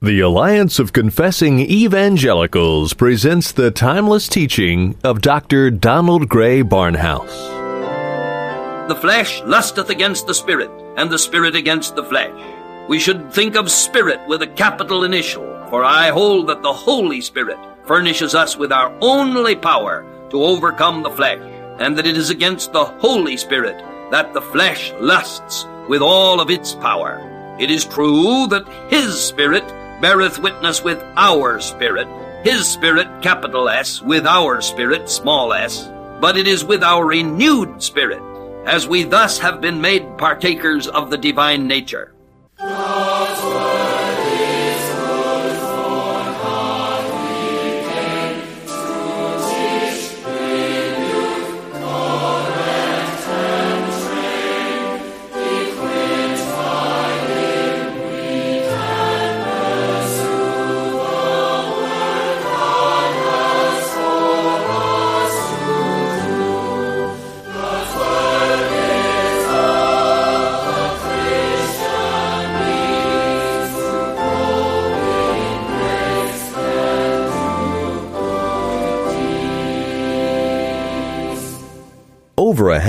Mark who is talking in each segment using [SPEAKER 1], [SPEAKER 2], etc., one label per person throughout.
[SPEAKER 1] The Alliance of Confessing Evangelicals presents the timeless teaching of Dr. Donald Grey Barnhouse.
[SPEAKER 2] The flesh lusteth against the spirit, and the spirit against the flesh. We should think of spirit with a capital initial, for I hold that the Holy Spirit furnishes us with our only power to overcome the flesh, and that it is against the Holy Spirit that the flesh lusts with all of its power. It is true that His Spirit beareth witness with our spirit, his spirit, capital S, with our spirit, small s, but it is with our renewed spirit, as we thus have been made partakers of the divine nature.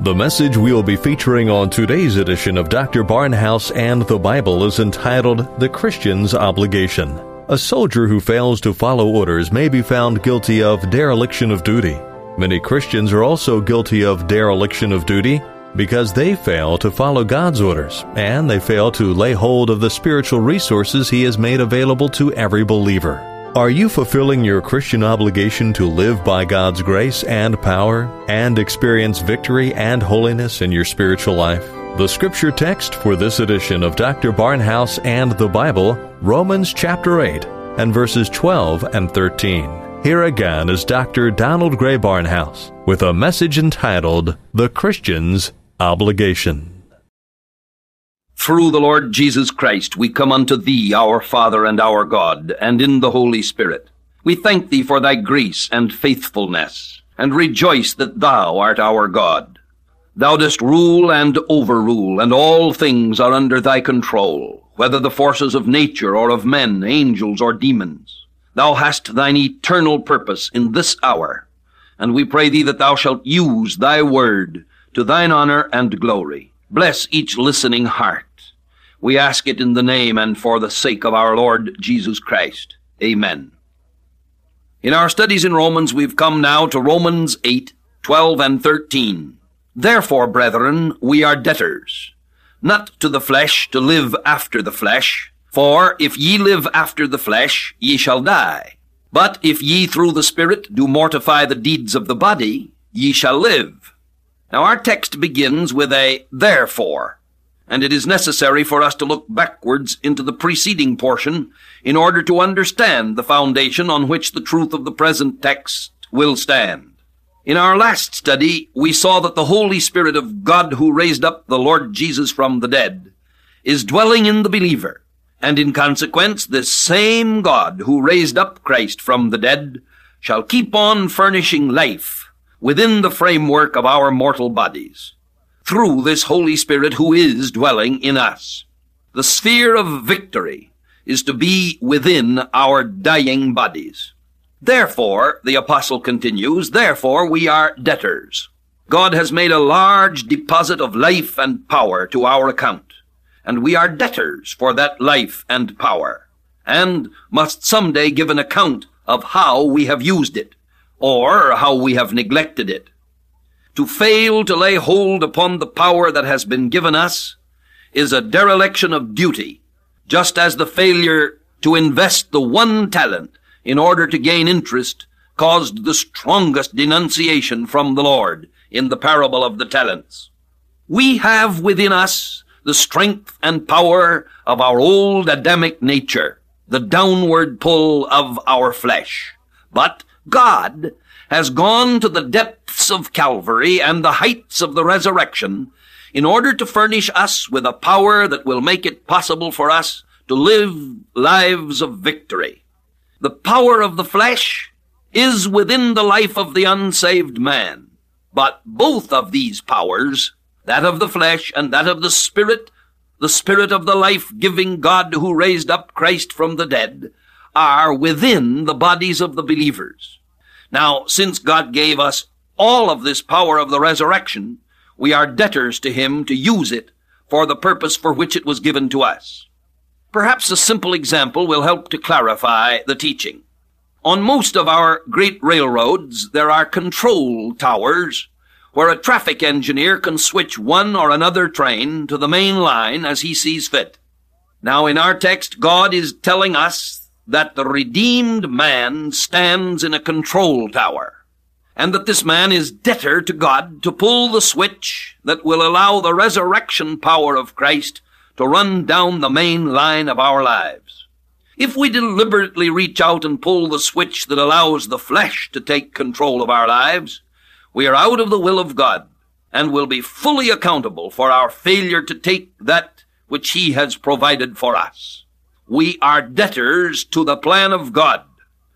[SPEAKER 1] The message we will be featuring on today's edition of Dr. Barnhouse and the Bible is entitled The Christian's Obligation. A soldier who fails to follow orders may be found guilty of dereliction of duty. Many Christians are also guilty of dereliction of duty because they fail to follow God's orders and they fail to lay hold of the spiritual resources He has made available to every believer. Are you fulfilling your Christian obligation to live by God's grace and power and experience victory and holiness in your spiritual life? The scripture text for this edition of Dr. Barnhouse and the Bible, Romans chapter 8 and verses 12 and 13. Here again is Dr. Donald Grey Barnhouse with a message entitled The Christian's Obligation.
[SPEAKER 2] Through the Lord Jesus Christ we come unto thee, our Father and our God, and in the Holy Spirit. We thank thee for thy grace and faithfulness, and rejoice that thou art our God. Thou dost rule and overrule, and all things are under thy control, whether the forces of nature or of men, angels or demons. Thou hast thine eternal purpose in this hour, and we pray thee that thou shalt use thy word to thine honor and glory. Bless each listening heart we ask it in the name and for the sake of our Lord Jesus Christ. Amen. In our studies in Romans, we've come now to Romans 8, 12 and 13. Therefore, brethren, we are debtors, not to the flesh to live after the flesh. For if ye live after the flesh, ye shall die. But if ye through the Spirit do mortify the deeds of the body, ye shall live. Now our text begins with a therefore and it is necessary for us to look backwards into the preceding portion in order to understand the foundation on which the truth of the present text will stand. In our last study, we saw that the Holy Spirit of God who raised up the Lord Jesus from the dead is dwelling in the believer, and in consequence, this same God who raised up Christ from the dead shall keep on furnishing life within the framework of our mortal bodies through this Holy Spirit who is dwelling in us. The sphere of victory is to be within our dying bodies. Therefore, the apostle continues, therefore we are debtors. God has made a large deposit of life and power to our account, and we are debtors for that life and power, and must someday give an account of how we have used it, or how we have neglected it. To fail to lay hold upon the power that has been given us is a dereliction of duty, just as the failure to invest the one talent in order to gain interest caused the strongest denunciation from the Lord in the parable of the talents. We have within us the strength and power of our old Adamic nature. the downward pull of our flesh. But God has gone to the depths of Calvary and the heights of the resurrection in order to furnish us with a power that will make it possible for us to live lives of victory. The power of the flesh is within the life of the unsaved man. But both of these powers, that of the flesh and that of the spirit, the spirit of the life-giving God who raised up Christ from the dead, are within the bodies of the believers. Now, since God gave us all of this power of the resurrection, we are debtors to Him to use it for the purpose for which it was given to us. Perhaps a simple example will help to clarify the teaching. On most of our great railroads, there are control towers where a traffic engineer can switch one or another train to the main line as he sees fit. Now in our text, God is telling us that the redeemed man stands in a control tower and that this man is debtor to God to pull the switch that will allow the resurrection power of Christ to run down the main line of our lives. If we deliberately reach out and pull the switch that allows the flesh to take control of our lives, we are out of the will of God and will be fully accountable for our failure to take that which He has provided for us. We are debtors to the plan of God.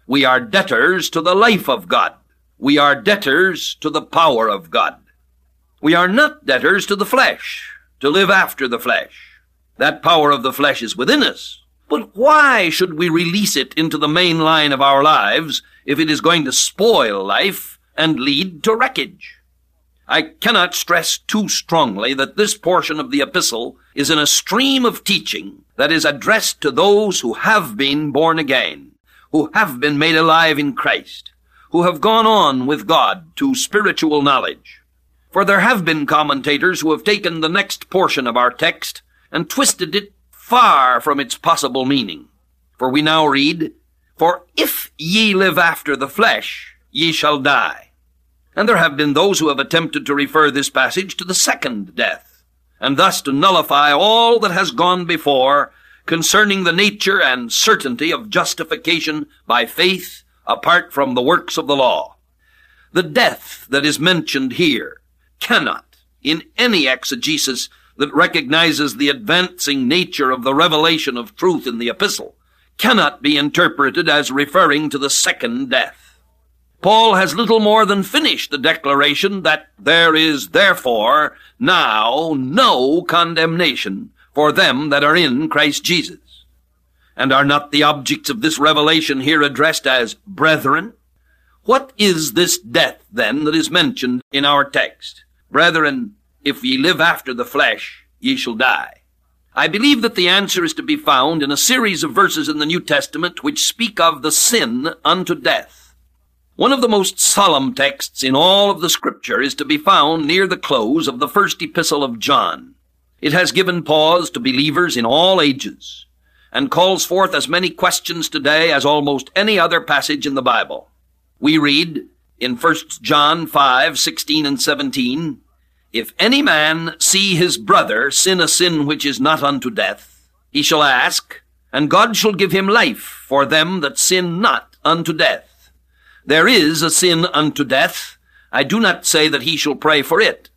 [SPEAKER 2] We are debtors to the life of God. We are debtors to the power of God. We are not debtors to the flesh, to live after the flesh. That power of the flesh is within us. But why should we release it into the main line of our lives if it is going to spoil life and lead to wreckage? I cannot stress too strongly that this portion of the epistle is in a stream of teaching that is addressed to those who have been born again, who have been made alive in Christ who have gone on with God to spiritual knowledge. For there have been commentators who have taken the next portion of our text and twisted it far from its possible meaning. For we now read, For if ye live after the flesh, ye shall die. And there have been those who have attempted to refer this passage to the second death, and thus to nullify all that has gone before concerning the nature and certainty of justification by faith apart from the works of the law. The death that is mentioned here cannot, in any exegesis that recognizes the advancing nature of the revelation of truth in the epistle, cannot be interpreted as referring to the second death. Paul has little more than finished the declaration that there is therefore now no condemnation for them that are in Christ Jesus. And are not the objects of this revelation here addressed as brethren? What is this death, then, that is mentioned in our text? Brethren, if ye live after the flesh, ye shall die. I believe that the answer is to be found in a series of verses in the New Testament which speak of the sin unto death. One of the most solemn texts in all of the scripture is to be found near the close of the first epistle of John. It has given pause to believers in all ages and calls forth as many questions today as almost any other passage in the Bible. We read in 1 John 5, 16 and 17, If any man see his brother sin a sin which is not unto death, he shall ask, and God shall give him life for them that sin not unto death. There is a sin unto death. I do not say that he shall pray for it.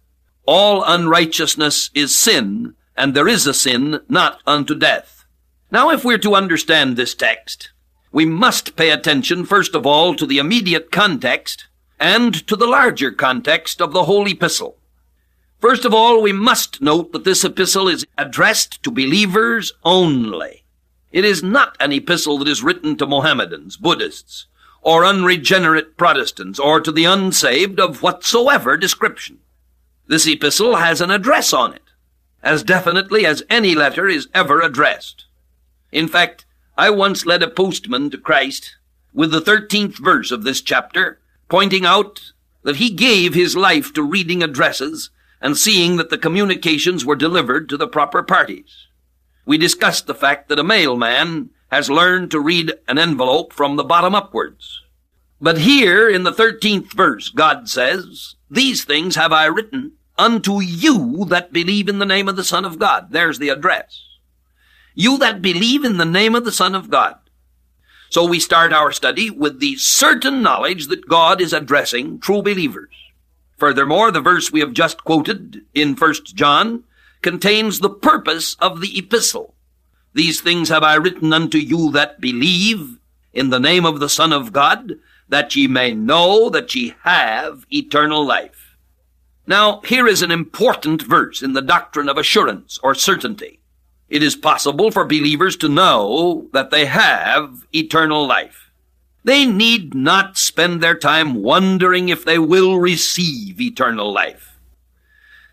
[SPEAKER 2] All unrighteousness is sin, and there is a sin not unto death. Now, if we're to understand this text, we must pay attention, first of all, to the immediate context and to the larger context of the whole epistle. First of all, we must note that this epistle is addressed to believers only. It is not an epistle that is written to Mohammedans, Buddhists, or unregenerate Protestants, or to the unsaved of whatsoever description. This epistle has an address on it, as definitely as any letter is ever addressed. In fact, I once led a postman to Christ with the 13th verse of this chapter, pointing out that he gave his life to reading addresses and seeing that the communications were delivered to the proper parties. We discussed the fact that a mailman has learned to read an envelope from the bottom upwards. But here in the 13th verse, God says, These things have I written unto you that believe in the name of the Son of God. There's the address. You that believe in the name of the Son of God. So we start our study with the certain knowledge that God is addressing true believers. Furthermore, the verse we have just quoted in 1 John contains the purpose of the epistle. These things have I written unto you that believe in the name of the Son of God, that ye may know that ye have eternal life. Now, here is an important verse in the doctrine of assurance or certainty. It is possible for believers to know that they have eternal life. They need not spend their time wondering if they will receive eternal life.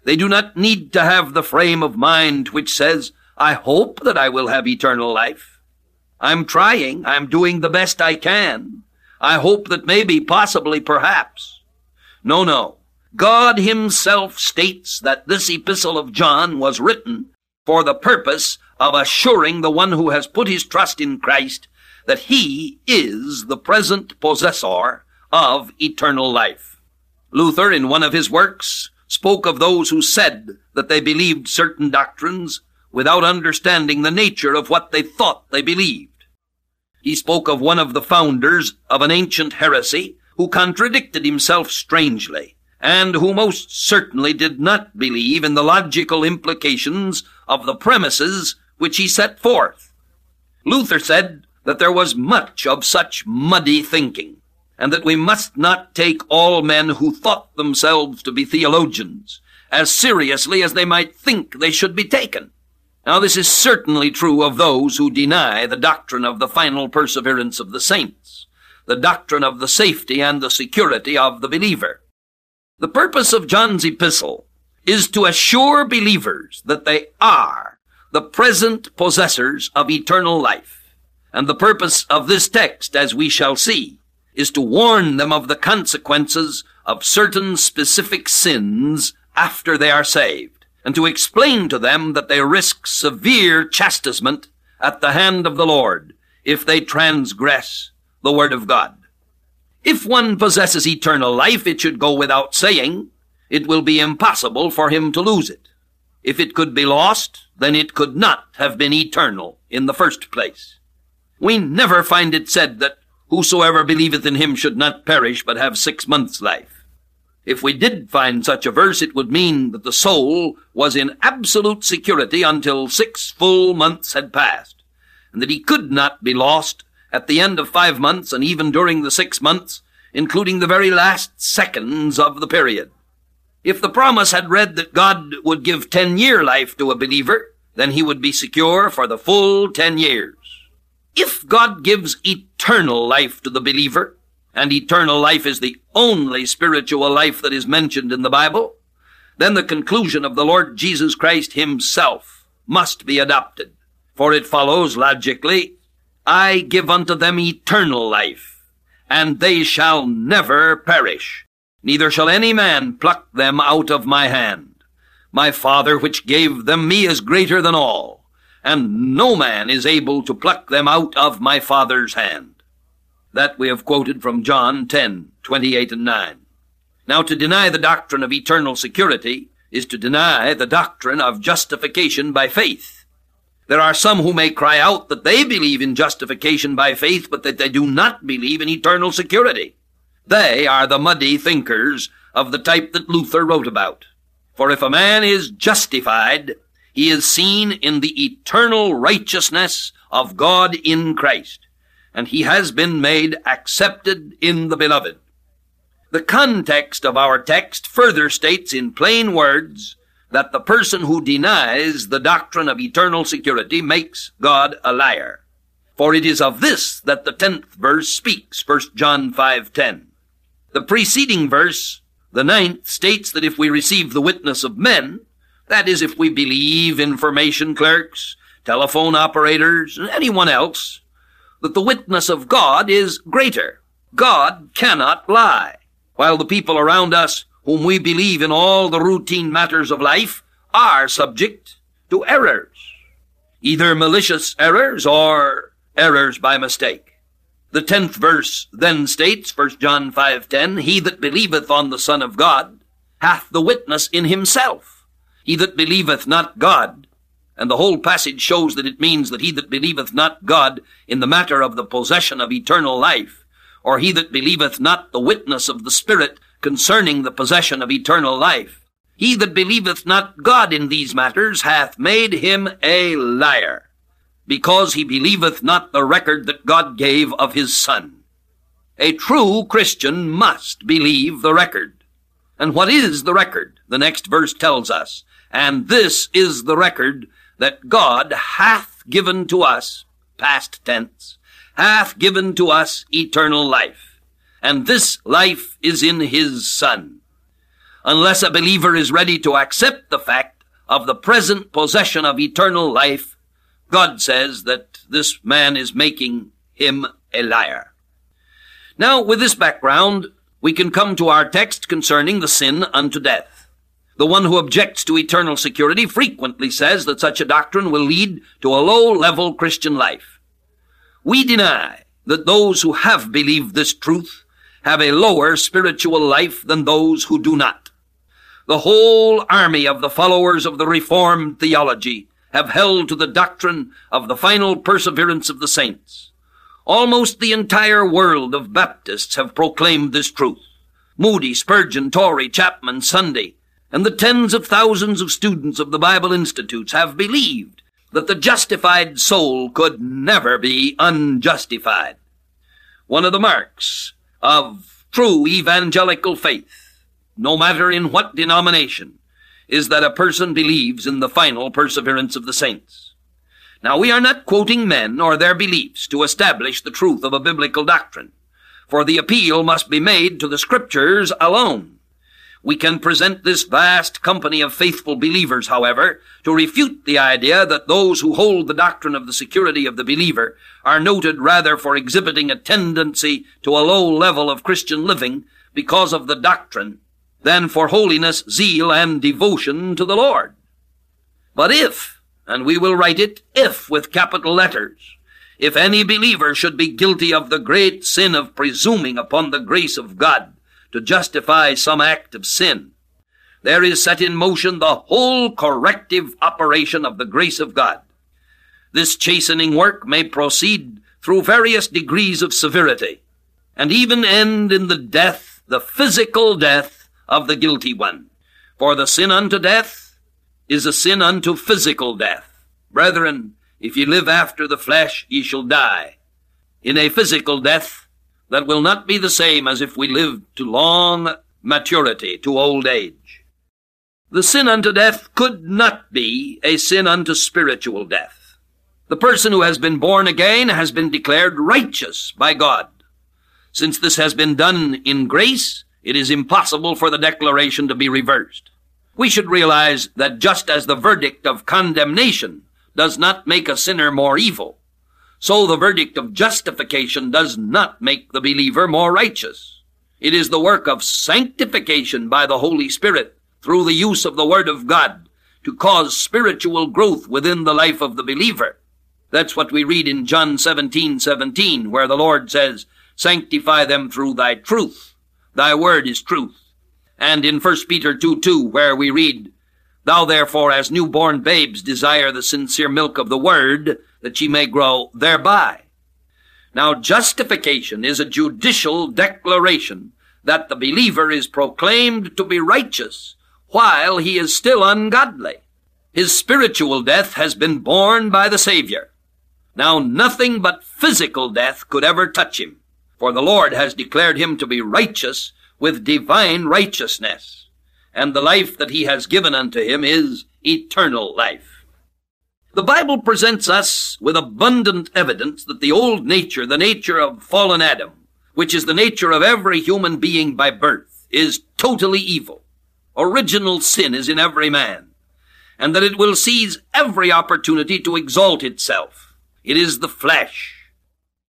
[SPEAKER 2] They do not need to have the frame of mind which says, I hope that I will have eternal life. I'm trying. I'm doing the best I can. I hope that maybe, possibly, perhaps. No, no. God himself states that this epistle of John was written for the purpose of assuring the one who has put his trust in Christ that he is the present possessor of eternal life. Luther, in one of his works, spoke of those who said that they believed certain doctrines without understanding the nature of what they thought they believed. He spoke of one of the founders of an ancient heresy who contradicted himself strangely and who most certainly did not believe in the logical implications of the premises which he set forth. Luther said that there was much of such muddy thinking, and that we must not take all men who thought themselves to be theologians as seriously as they might think they should be taken. Now this is certainly true of those who deny the doctrine of the final perseverance of the saints, the doctrine of the safety and the security of the believer. The purpose of John's epistle is to assure believers that they are the present possessors of eternal life. And the purpose of this text, as we shall see, is to warn them of the consequences of certain specific sins after they are saved, and to explain to them that they risk severe chastisement at the hand of the Lord if they transgress the Word of God. If one possesses eternal life, it should go without saying, it will be impossible for him to lose it. If it could be lost, then it could not have been eternal in the first place. We never find it said that whosoever believeth in him should not perish but have six months' life. If we did find such a verse, it would mean that the soul was in absolute security until six full months had passed, and that he could not be lost at the end of five months and even during the six months, including the very last seconds of the period. If the promise had read that God would give ten year life to a believer, then he would be secure for the full ten years. If God gives eternal life to the believer, and eternal life is the only spiritual life that is mentioned in the Bible, then the conclusion of the Lord Jesus Christ himself must be adopted. For it follows logically I give unto them eternal life, and they shall never perish, neither shall any man pluck them out of my hand. My Father which gave them me is greater than all, and no man is able to pluck them out of my Father's hand. That we have quoted from John 10, 28 and 9. Now to deny the doctrine of eternal security is to deny the doctrine of justification by faith. There are some who may cry out that they believe in justification by faith, but that they do not believe in eternal security. They are the muddy thinkers of the type that Luther wrote about. For if a man is justified, he is seen in the eternal righteousness of God in Christ, and he has been made accepted in the beloved. The context of our text further states in plain words that the person who denies the doctrine of eternal security makes God a liar. For it is of this that the tenth verse speaks, 1 John 5.10. The preceding verse, the ninth, states that if we receive the witness of men, that is, if we believe information clerks, telephone operators, and anyone else, that the witness of God is greater. God cannot lie. While the people around us whom we believe in all the routine matters of life, are subject to errors, either malicious errors or errors by mistake. The tenth verse then states, 1 John 5.10, He that believeth on the Son of God hath the witness in himself. He that believeth not God And the whole passage shows that it means that he that believeth not God in the matter of the possession of eternal life, or he that believeth not the witness of the Spirit concerning the possession of eternal life, he that believeth not God in these matters hath made him a liar, because he believeth not the record that God gave of his Son. A true Christian must believe the record. And what is the record? The next verse tells us. And this is the record that God hath given to us, past tense, hath given to us eternal life. And this life is in his Son. Unless a believer is ready to accept the fact of the present possession of eternal life, God says that this man is making him a liar. Now, with this background, we can come to our text concerning the sin unto death. The one who objects to eternal security frequently says that such a doctrine will lead to a low-level Christian life. We deny that those who have believed this truth have a lower spiritual life than those who do not. The whole army of the followers of the Reformed theology have held to the doctrine of the final perseverance of the saints. Almost the entire world of Baptists have proclaimed this truth. Moody, Spurgeon, Torrey, Chapman, Sunday, and the tens of thousands of students of the Bible Institutes have believed that the justified soul could never be unjustified. One of the marks of true evangelical faith, no matter in what denomination, is that a person believes in the final perseverance of the saints. Now we are not quoting men or their beliefs to establish the truth of a biblical doctrine, for the appeal must be made to the scriptures alone. We can present this vast company of faithful believers, however, to refute the idea that those who hold the doctrine of the security of the believer are noted rather for exhibiting a tendency to a low level of Christian living because of the doctrine than for holiness, zeal, and devotion to the Lord. But if, and we will write it if with capital letters, if any believer should be guilty of the great sin of presuming upon the grace of God, to justify some act of sin. There is set in motion the whole corrective operation of the grace of God. This chastening work may proceed through various degrees of severity, and even end in the death, the physical death of the guilty one. For the sin unto death is a sin unto physical death. Brethren, if ye live after the flesh, ye shall die. In a physical death, that will not be the same as if we lived to long maturity, to old age. The sin unto death could not be a sin unto spiritual death. The person who has been born again has been declared righteous by God. Since this has been done in grace, it is impossible for the declaration to be reversed. We should realize that just as the verdict of condemnation does not make a sinner more evil, so the verdict of justification does not make the believer more righteous. It is the work of sanctification by the Holy Spirit through the use of the Word of God to cause spiritual growth within the life of the believer. That's what we read in John 17, 17, where the Lord says, Sanctify them through thy truth. Thy word is truth. And in 1 Peter 2, 2, where we read, Thou therefore as newborn babes desire the sincere milk of the word, that ye may grow thereby. Now, justification is a judicial declaration that the believer is proclaimed to be righteous while he is still ungodly. His spiritual death has been borne by the Savior. Now, nothing but physical death could ever touch him, for the Lord has declared him to be righteous with divine righteousness, and the life that he has given unto him is eternal life. The Bible presents us with abundant evidence that the old nature, the nature of fallen Adam, which is the nature of every human being by birth, is totally evil. Original sin is in every man, and that it will seize every opportunity to exalt itself. It is the flesh.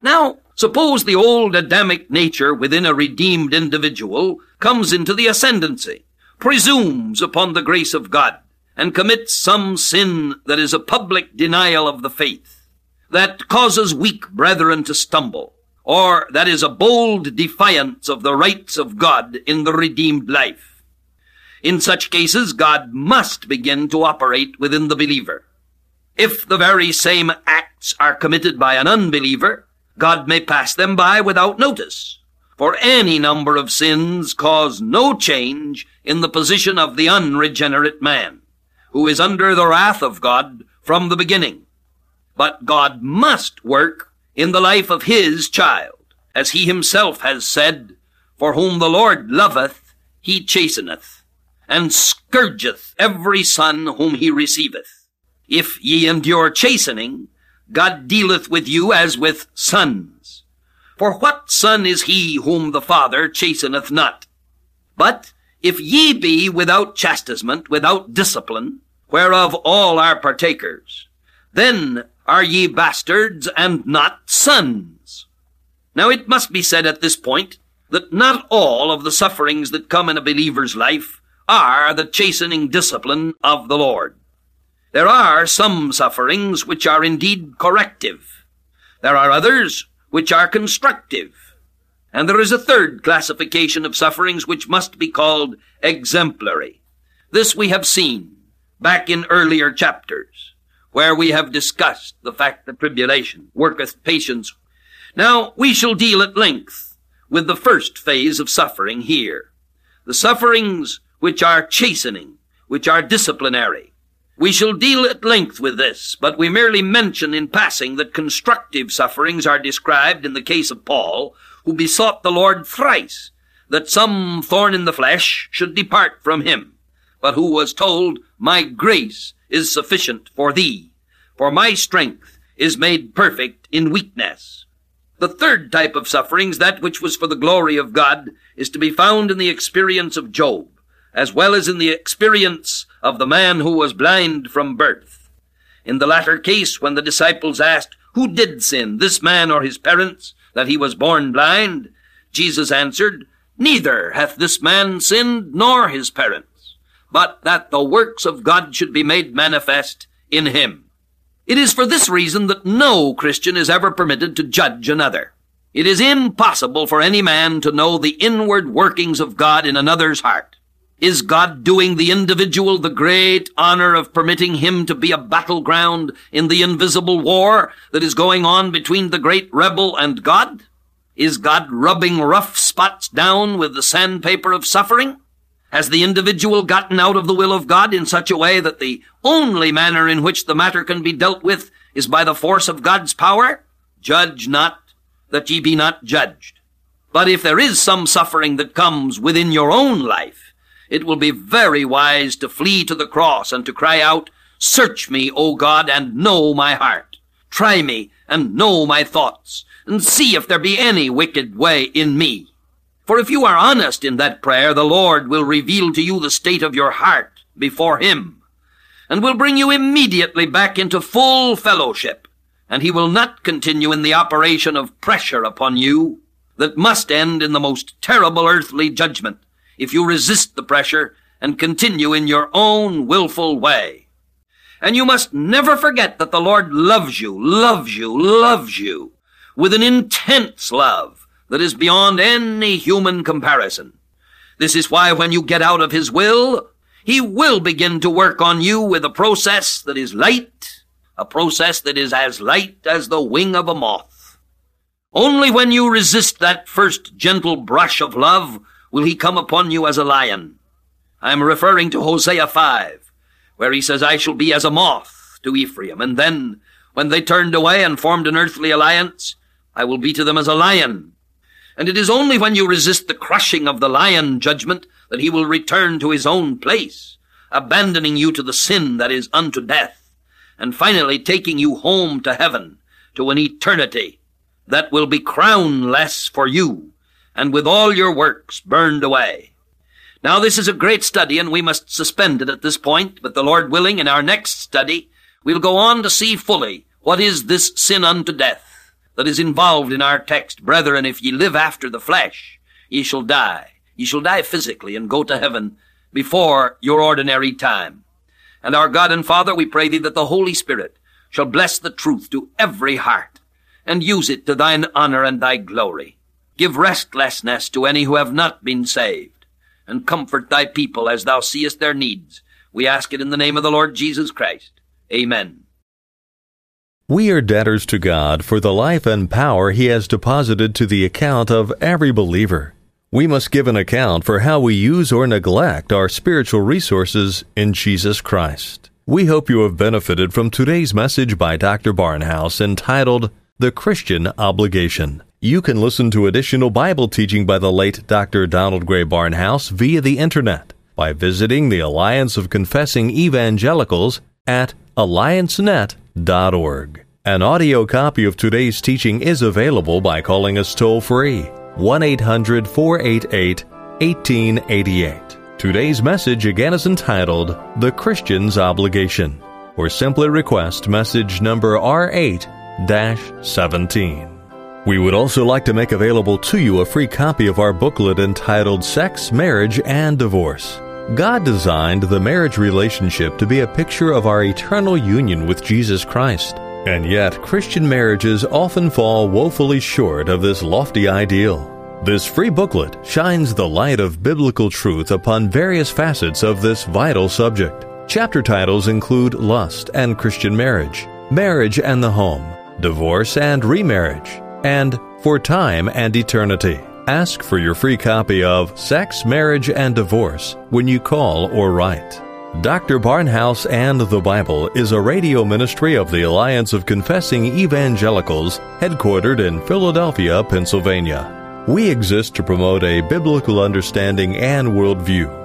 [SPEAKER 2] Now, suppose the old Adamic nature within a redeemed individual comes into the ascendancy, presumes upon the grace of God, and commits some sin that is a public denial of the faith, that causes weak brethren to stumble, or that is a bold defiance of the rights of God in the redeemed life. In such cases, God must begin to operate within the believer. If the very same acts are committed by an unbeliever, God may pass them by without notice. For any number of sins cause no change in the position of the unregenerate man, who is under the wrath of God from the beginning. But God must work in the life of his child, as he himself has said, For whom the Lord loveth, he chasteneth, and scourgeth every son whom he receiveth. If ye endure chastening, God dealeth with you as with sons. For what son is he whom the Father chasteneth not? But if ye be without chastisement, without discipline, whereof all are partakers, then are ye bastards and not sons. Now it must be said at this point that not all of the sufferings that come in a believer's life are the chastening discipline of the Lord. There are some sufferings which are indeed corrective. There are others which are constructive. And there is a third classification of sufferings which must be called exemplary. This we have seen back in earlier chapters, where we have discussed the fact that tribulation worketh patience. Now we shall deal at length with the first phase of suffering here. The sufferings which are chastening, which are disciplinary. We shall deal at length with this, but we merely mention in passing that constructive sufferings are described in the case of Paul, who besought the Lord thrice that some thorn in the flesh should depart from him, but who was told, My grace is sufficient for thee, for my strength is made perfect in weakness. The third type of sufferings, that which was for the glory of God, is to be found in the experience of Job as well as in the experience of the man who was blind from birth. In the latter case, when the disciples asked, Who did sin, this man or his parents, that he was born blind? Jesus answered, Neither hath this man sinned nor his parents, but that the works of God should be made manifest in him. It is for this reason that no Christian is ever permitted to judge another. It is impossible for any man to know the inward workings of God in another's heart. Is God doing the individual the great honor of permitting him to be a battleground in the invisible war that is going on between the great rebel and God? Is God rubbing rough spots down with the sandpaper of suffering? Has the individual gotten out of the will of God in such a way that the only manner in which the matter can be dealt with is by the force of God's power? Judge not, that ye be not judged. But if there is some suffering that comes within your own life, it will be very wise to flee to the cross and to cry out, Search me, O God, and know my heart. Try me and know my thoughts, and see if there be any wicked way in me. For if you are honest in that prayer, the Lord will reveal to you the state of your heart before Him, and will bring you immediately back into full fellowship, and He will not continue in the operation of pressure upon you that must end in the most terrible earthly judgment if you resist the pressure and continue in your own wilful way. And you must never forget that the Lord loves you, loves you, loves you with an intense love that is beyond any human comparison. This is why when you get out of His will, He will begin to work on you with a process that is light, a process that is as light as the wing of a moth. Only when you resist that first gentle brush of love will he come upon you as a lion. I am referring to Hosea 5, where he says, I shall be as a moth to Ephraim. And then, when they turned away and formed an earthly alliance, I will be to them as a lion. And it is only when you resist the crushing of the lion judgment that he will return to his own place, abandoning you to the sin that is unto death, and finally taking you home to heaven, to an eternity that will be crownless for you and with all your works burned away. Now this is a great study, and we must suspend it at this point, but the Lord willing, in our next study, we'll go on to see fully what is this sin unto death that is involved in our text. Brethren, if ye live after the flesh, ye shall die. Ye shall die physically and go to heaven before your ordinary time. And our God and Father, we pray thee that the Holy Spirit shall bless the truth to every heart and use it to thine honor and thy glory. Give restlessness to any who have not been saved, and comfort thy people as thou seest their needs. We ask it in the name of the Lord Jesus Christ. Amen.
[SPEAKER 1] We are debtors to God for the life and power He has deposited to the account of every believer. We must give an account for how we use or neglect our spiritual resources in Jesus Christ. We hope you have benefited from today's message by Dr. Barnhouse entitled The Christian Obligation. You can listen to additional Bible teaching by the late Dr. Donald Grey Barnhouse via the Internet by visiting the Alliance of Confessing Evangelicals at alliancenet.org. An audio copy of today's teaching is available by calling us toll free 1 800 488 1888. Today's message again is entitled The Christian's Obligation, or simply request message number R8 17. We would also like to make available to you a free copy of our booklet entitled Sex, Marriage, and Divorce. God designed the marriage relationship to be a picture of our eternal union with Jesus Christ. And yet, Christian marriages often fall woefully short of this lofty ideal. This free booklet shines the light of biblical truth upon various facets of this vital subject. Chapter titles include Lust and Christian Marriage, Marriage and the Home, Divorce and Remarriage, and For Time and Eternity. Ask for your free copy of Sex, Marriage, and Divorce when you call or write. Dr. Barnhouse and the Bible is a radio ministry of the Alliance of Confessing Evangelicals, headquartered in Philadelphia, Pennsylvania. We exist to promote a biblical understanding and worldview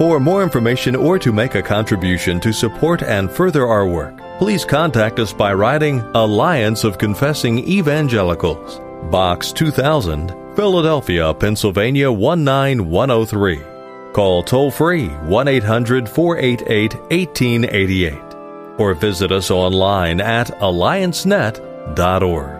[SPEAKER 1] For more information or to make a contribution to support and further our work, please contact us by writing Alliance of Confessing Evangelicals, Box 2000, Philadelphia, Pennsylvania 19103. Call toll free 1 800 488 1888 or visit us online at alliancenet.org.